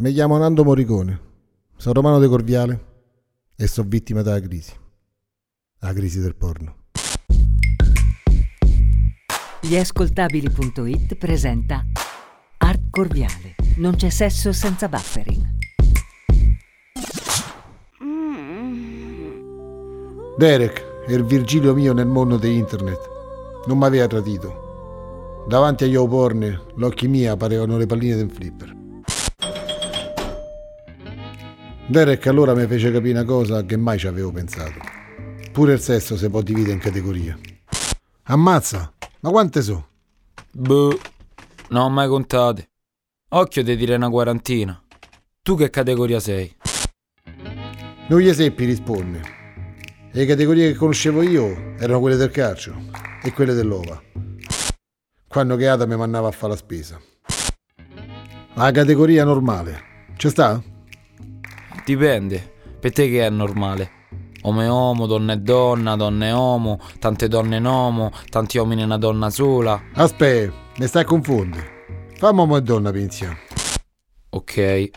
Mi chiamo Nando Morricone, sono romano de Corviale e sono vittima della crisi. La crisi del porno. Gli presenta Art Corviale. Non c'è sesso senza buffering. Derek è il Virgilio mio nel mondo di internet. Non mi aveva tradito. Davanti agli porn, l'occhi mia parevano le palline del flipper. Derek allora mi fece capire una cosa che mai ci avevo pensato. Pure il sesso si può dividere in categorie. Ammazza! Ma quante so? Boh, non ho mai contate. Occhio di dire una quarantina. Tu che categoria sei? Non gli seppi risponde. Le categorie che conoscevo io erano quelle del calcio e quelle dell'ova. Quando che Ada mi mandava a fare la spesa. La categoria normale. C'è sta? Dipende. Per te che è normale? Ome uomo, donna e donna, donna e uomo, tante donne in uomo, tanti uomini e una donna sola. Aspetta, mi stai a confondere. Fammi uomo e donna, Pinzia. Ok.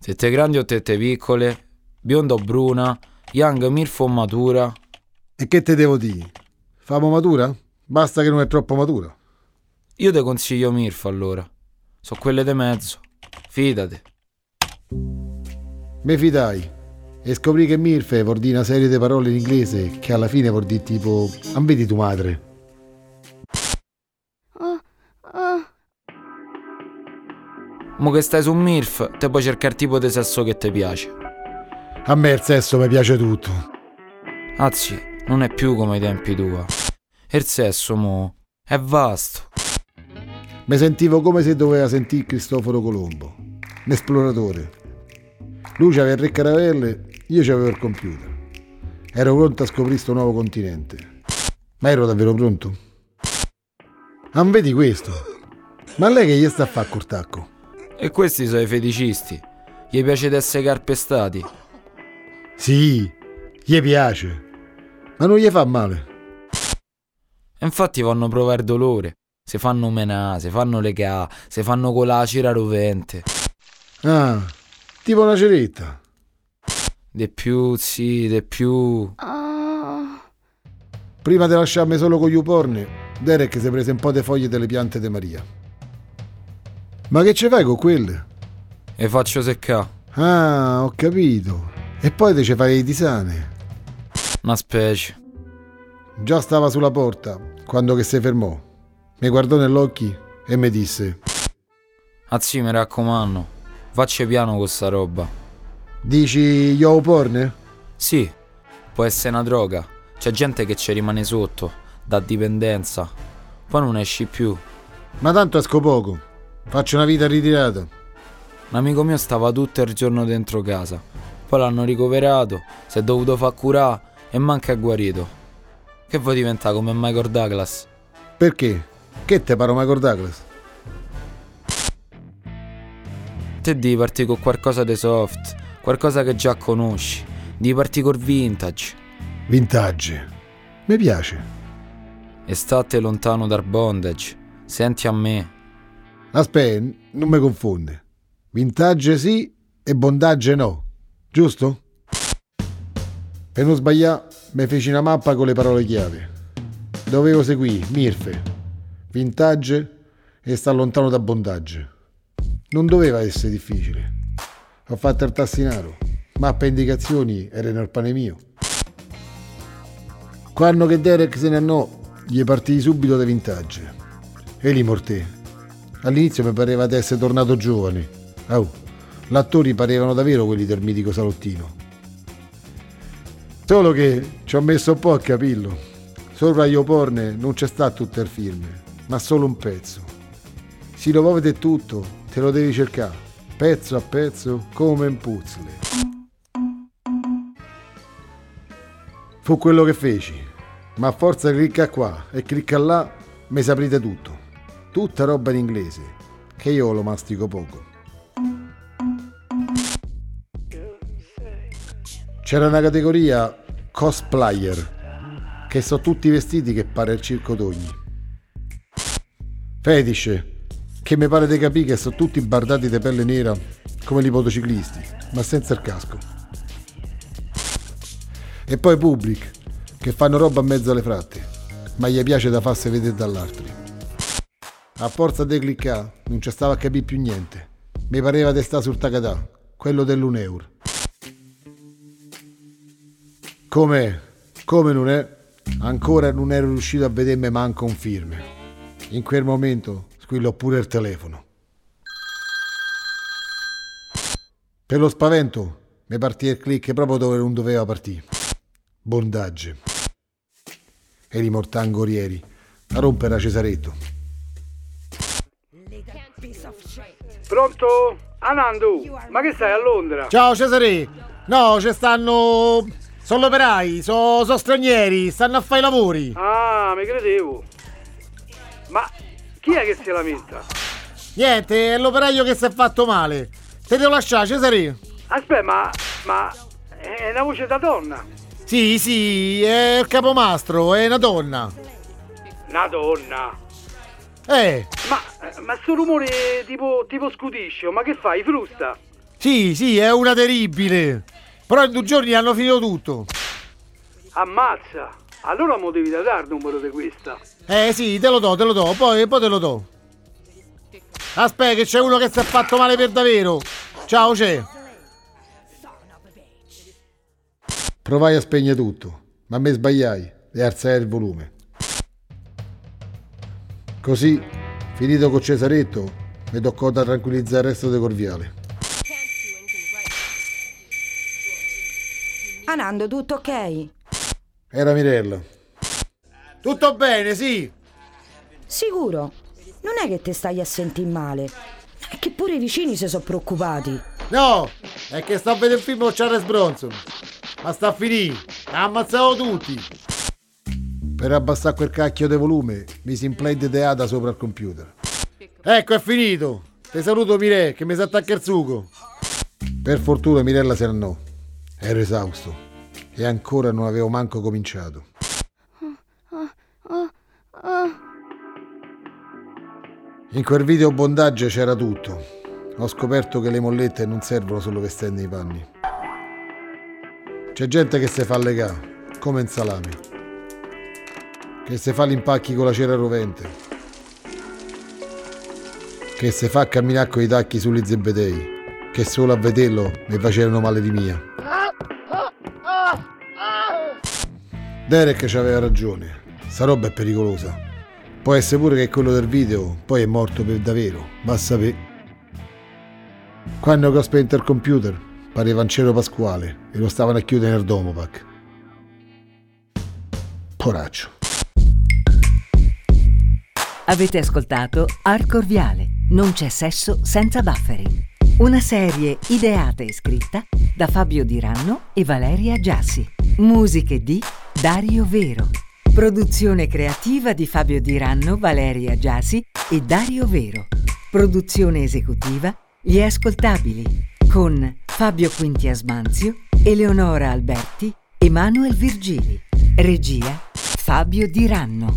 Tette grandi o tette piccole, bionda o bruna, young, milfo o matura. E che te devo dire? Famo matura? Basta che non è troppo matura. Io te consiglio milf allora. So quelle de mezzo. Fidate. Mi fidai e scoprì che Mirfe vuol dire una serie di parole in inglese che alla fine vuol dire tipo non vedi tu madre. Mo che stai su Mirf, te puoi cercare tipo di sesso che ti piace. A me il sesso mi piace tutto. Anzi, non è più come ai tempi tua. Il sesso, mo, è vasto. Mi sentivo come se doveva sentire Cristoforo Colombo, l'esploratore, lui aveva il re caravelle, io avevo il computer. Ero pronto a scoprire questo nuovo continente. Ma ero davvero pronto? Non vedi questo? Ma lei che gli sta a fare curtacco? E questi sono i feticisti. Gli piace di essere carpestati? Sì, gli piace. Ma non gli fa male. E infatti vanno a provare dolore. Se fanno menà, se fanno legà, se fanno con la cira rovente. Ah, Tipo una ceretta. De più, sì, de più. Prima di lasciarmi solo con gli uporni, Derek si prese un po' di foglie delle piante di Maria. Ma che ci fai con quelle? E faccio secca. Ah, ho capito. E poi te ci fai i tisane. Una specie. Già stava sulla porta quando che si fermò. Mi guardò nell'occhi e mi disse: Azzi, mi raccomando, Facci piano con sta roba. Dici yo porn? Sì, può essere una droga. C'è gente che ci rimane sotto, da dipendenza. Poi non esci più. Ma tanto esco poco. Faccio una vita ritirata. Un amico mio stava tutto il giorno dentro casa. Poi l'hanno ricoverato, si è dovuto far curare e manca è guarito. Che vuoi diventare come Michael Douglas? Perché? Che te paro Michael Douglas? Te devi partire con qualcosa di soft, qualcosa che già conosci. Devi partire col vintage. Vintage? Mi piace. E state lontano dal bondage. Senti a me. Aspetta, non mi confonde. Vintage sì e bondage no. Giusto? Per non sbagliare, mi feci una mappa con le parole chiave. Dovevo seguire Mirfe, vintage e sta lontano da bondage. Non doveva essere difficile. Ho fatto il tassinaro, mappa e indicazioni erano il pane mio. Quando che Derek se ne andò, gli partì subito da vintage. E li mortè. All'inizio mi pareva di essere tornato giovane. Oh, l'attori parevano davvero quelli del mitico salottino. Solo che ci ho messo un po' a capirlo. Sopra io porne non c'è stato tutto il film, ma solo un pezzo. Si lo vedere tutto, te lo devi cercare, pezzo a pezzo, come un puzzle. Fu quello che feci, ma forza clicca qua e clicca là, mi saprite tutto. Tutta roba in inglese, che io lo mastico poco. C'era una categoria cosplayer, che sono tutti vestiti che pare il circo d'ogni. Fetish, che mi pare di capire che sono tutti bardati di pelle nera come i motociclisti, ma senza il casco. E poi Public, che fanno roba a mezzo alle fratte, ma gli piace da farsi vedere dall'altri. A forza di cliccare, non ci stava a capire più niente. Mi pareva di stare sul Takada, quello dell'Uneur. Come, come non è? Ancora non ero riuscito a vedermi manco un firme. In quel momento squillò pure il telefono. Per lo spavento mi partì il click proprio dove non doveva partire. Bondagge. E i mortangorieri a rompere a Cesaretto. Pronto? Anandu, ma che stai a Londra? Ciao Cesare! No, ci stanno sono operai, sono so stranieri, stanno a fare i lavori. Ah, mi credevo. Ma chi è che si lamenta? Niente, è l'operaio che si è fatto male. Te devo lasciare, Cesare. Aspetta, ma, ma è una voce da donna? Sì, sì, è il capomastro, è una donna. Una donna? Eh. Ma, ma sto rumore tipo, tipo scudiscio, ma che fai, frusta? Sì, sì, è una terribile. Però in due giorni hanno finito tutto. Ammazza! Allora mo devi dare il numero di questa. Eh sì, te lo do, te lo do, poi, poi te lo do. Aspetta che c'è uno che si è fatto male per davvero. Ciao, c'è. Provai a spegnere tutto, ma me sbagliai e alzai il volume. Così, finito con Cesaretto, mi toccò da tranquillizzare il resto del Corviale. Anando, tutto ok? Era Mirella. Tutto bene, sì. Sicuro? Non è che ti stai a sentire male. È che pure i vicini si sono preoccupati. No, è che sto a vedere il film con Charles Bronson. Ma sta a finire. Ammazzavo tutti. Per abbassare quel cacchio di volume, misi in play di Deada sopra il computer. Ecco, è finito. Ti saluto Mire, che mi sa attacca il sugo. Per fortuna Mirella se ne andò. Ero esausto e ancora non avevo manco cominciato. In quel video bondaggia c'era tutto. Ho scoperto che le mollette non servono solo per stendere i panni. C'è gente che si fa legare, come in salame. Che si fa l'impacchi con la cera rovente. Che si fa camminare con i tacchi sugli zebedei. Che solo a vederlo mi facevano male di mia. Derek aveva ragione, sta roba è pericolosa. Può essere pure che quello del video poi è morto per davvero, va a sapere. Quando ho spento il computer, pareva un cielo pasquale e lo stavano a chiudere nel domopac. Poraccio. Avete ascoltato Arco Viale, non c'è sesso senza buffering. Una serie ideata e scritta da Fabio Diranno e Valeria Giassi. Musiche di Dario Vero. Produzione creativa di Fabio Diranno, Valeria Giasi e Dario Vero. Produzione esecutiva Gli Ascoltabili con Fabio Quinti Asmanzio, Eleonora Alberti, Emanuel Virgili. Regia Fabio Diranno.